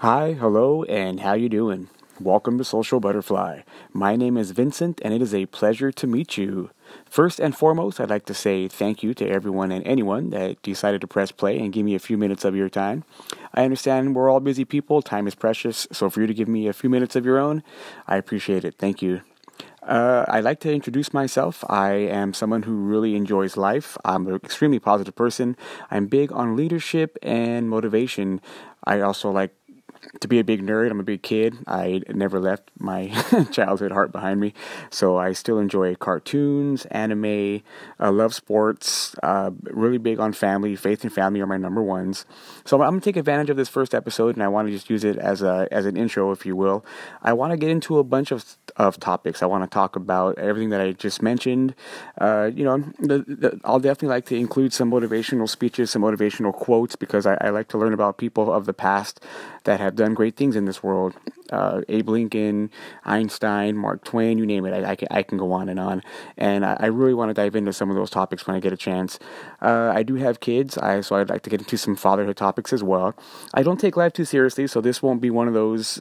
Hi, hello, and how you doing? Welcome to Social Butterfly. My name is Vincent, and it is a pleasure to meet you. First and foremost, I'd like to say thank you to everyone and anyone that decided to press play and give me a few minutes of your time. I understand we're all busy people, time is precious, so for you to give me a few minutes of your own, I appreciate it. Thank you. Uh, I'd like to introduce myself. I am someone who really enjoys life. I'm an extremely positive person. I'm big on leadership and motivation. I also like to be a big nerd, I'm a big kid. I never left my childhood heart behind me, so I still enjoy cartoons, anime, uh, love sports. Uh, really big on family. Faith and family are my number ones. So I'm gonna take advantage of this first episode, and I want to just use it as a as an intro, if you will. I want to get into a bunch of of topics. I want to talk about everything that I just mentioned. Uh, you know, the, the, I'll definitely like to include some motivational speeches, some motivational quotes, because I, I like to learn about people of the past that have done great things in this world. Uh, Abe Lincoln, Einstein, Mark Twain, you name it. I, I, can, I can go on and on. And I, I, really want to dive into some of those topics when I get a chance. Uh, I do have kids, I, so I'd like to get into some fatherhood topics as well. I don't take life too seriously, so this won't be one of those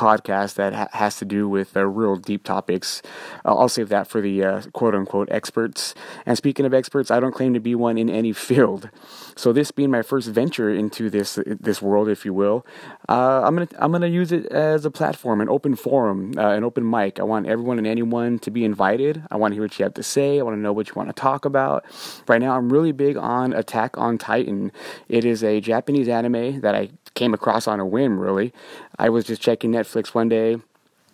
podcast that ha- has to do with uh, real deep topics. Uh, I'll save that for the uh, quote unquote experts. And speaking of experts, I don't claim to be one in any field. So this being my first venture into this this world, if you will, uh, I'm gonna I'm gonna use it as a platform, an open forum, uh, an open mic. I want everyone and anyone to be invited. I want to hear what you have to say. I want to know what you want to talk about. Right now, I'm really big on Attack on Titan. It is a Japanese anime that I came across on a whim, really. I was just checking Netflix one day.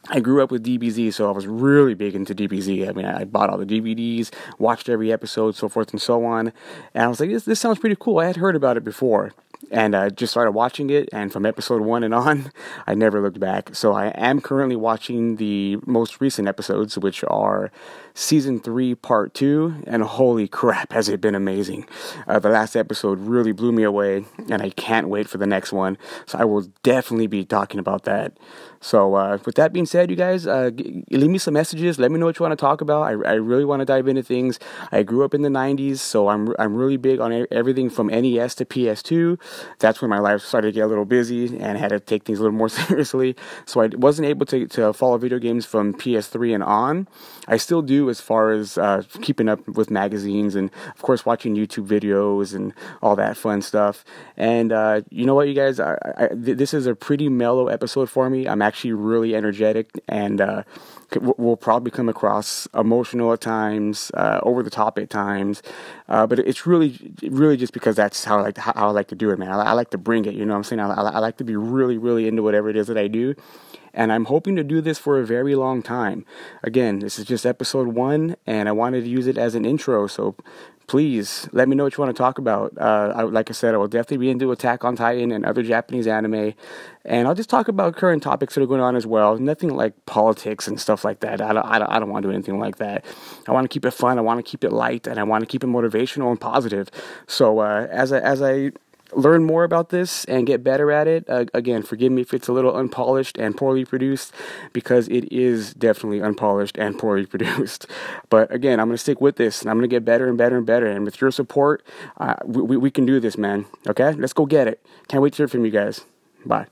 I grew up with DBZ, so I was really big into DBZ. I mean, I bought all the DVDs, watched every episode, so forth and so on. And I was like, this, this sounds pretty cool. I had heard about it before and I just started watching it. And from episode one and on, I never looked back. So I am currently watching the most recent episodes, which are season three, part two. And holy crap, has it been amazing! Uh, the last episode really blew me away, and I can't wait for the next one. So I will definitely be talking about that. So, uh, with that being said, you guys, uh, leave me some messages. Let me know what you want to talk about. I, I really want to dive into things. I grew up in the 90s, so I'm, I'm really big on everything from NES to PS2. That's when my life started to get a little busy and I had to take things a little more seriously. So, I wasn't able to, to follow video games from PS3 and on. I still do as far as uh, keeping up with magazines and, of course, watching YouTube videos and all that fun stuff. And uh, you know what, you guys? I, I, this is a pretty mellow episode for me. I'm actually really energetic and uh, will probably come across emotional at times, uh, over the top at times. Uh, but it's really, really just because that's how I like to, how I like to do it, man. I, I like to bring it. You know what I'm saying? I, I, like to be really, really into whatever it is that I do. And I'm hoping to do this for a very long time. Again, this is just episode one, and I wanted to use it as an intro. So please let me know what you want to talk about. Uh, I, like I said, I will definitely be into Attack on Titan and other Japanese anime, and I'll just talk about current topics that are going on as well. Nothing like politics and stuff like that. I don't, I don't, I don't want to do anything like that. I want to keep it fun. I want to keep it light, and I want to keep it motivational and positive. So uh, as I, as I learn more about this and get better at it. Uh, again, forgive me if it's a little unpolished and poorly produced because it is definitely unpolished and poorly produced. But again, I'm going to stick with this and I'm going to get better and better and better. And with your support, uh, we, we can do this, man. Okay? Let's go get it. Can't wait to hear from you guys. Bye.